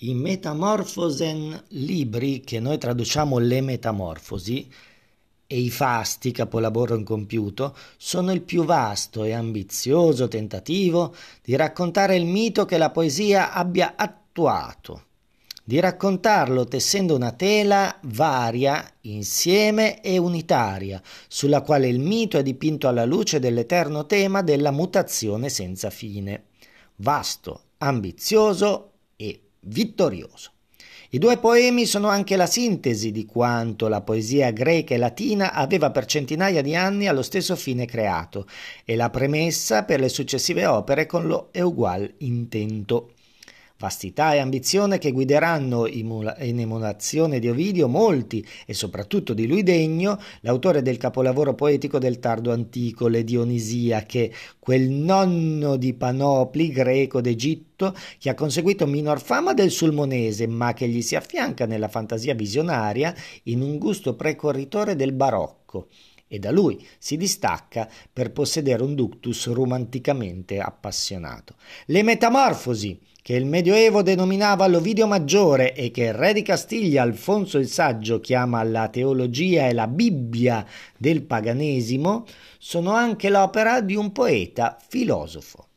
I Metamorphosen libri, che noi traduciamo le Metamorfosi, e i Fasti, capolavoro incompiuto, sono il più vasto e ambizioso tentativo di raccontare il mito che la poesia abbia attuato, di raccontarlo tessendo una tela varia, insieme e unitaria, sulla quale il mito è dipinto alla luce dell'eterno tema della mutazione senza fine. Vasto, ambizioso vittorioso. I due poemi sono anche la sintesi di quanto la poesia greca e latina aveva per centinaia di anni allo stesso fine creato e la premessa per le successive opere con lo ugual intento vastità e ambizione che guideranno in emulazione di Ovidio molti e soprattutto di lui degno, l'autore del capolavoro poetico del tardo antico, le Dionisia, quel nonno di Panopli greco d'Egitto che ha conseguito minor fama del sulmonese, ma che gli si affianca nella fantasia visionaria in un gusto precorritore del barocco e da lui si distacca per possedere un ductus romanticamente appassionato. Le metamorfosi che il Medioevo denominava l'Ovidio Maggiore e che il re di Castiglia Alfonso il Saggio chiama la teologia e la Bibbia del paganesimo, sono anche l'opera di un poeta filosofo.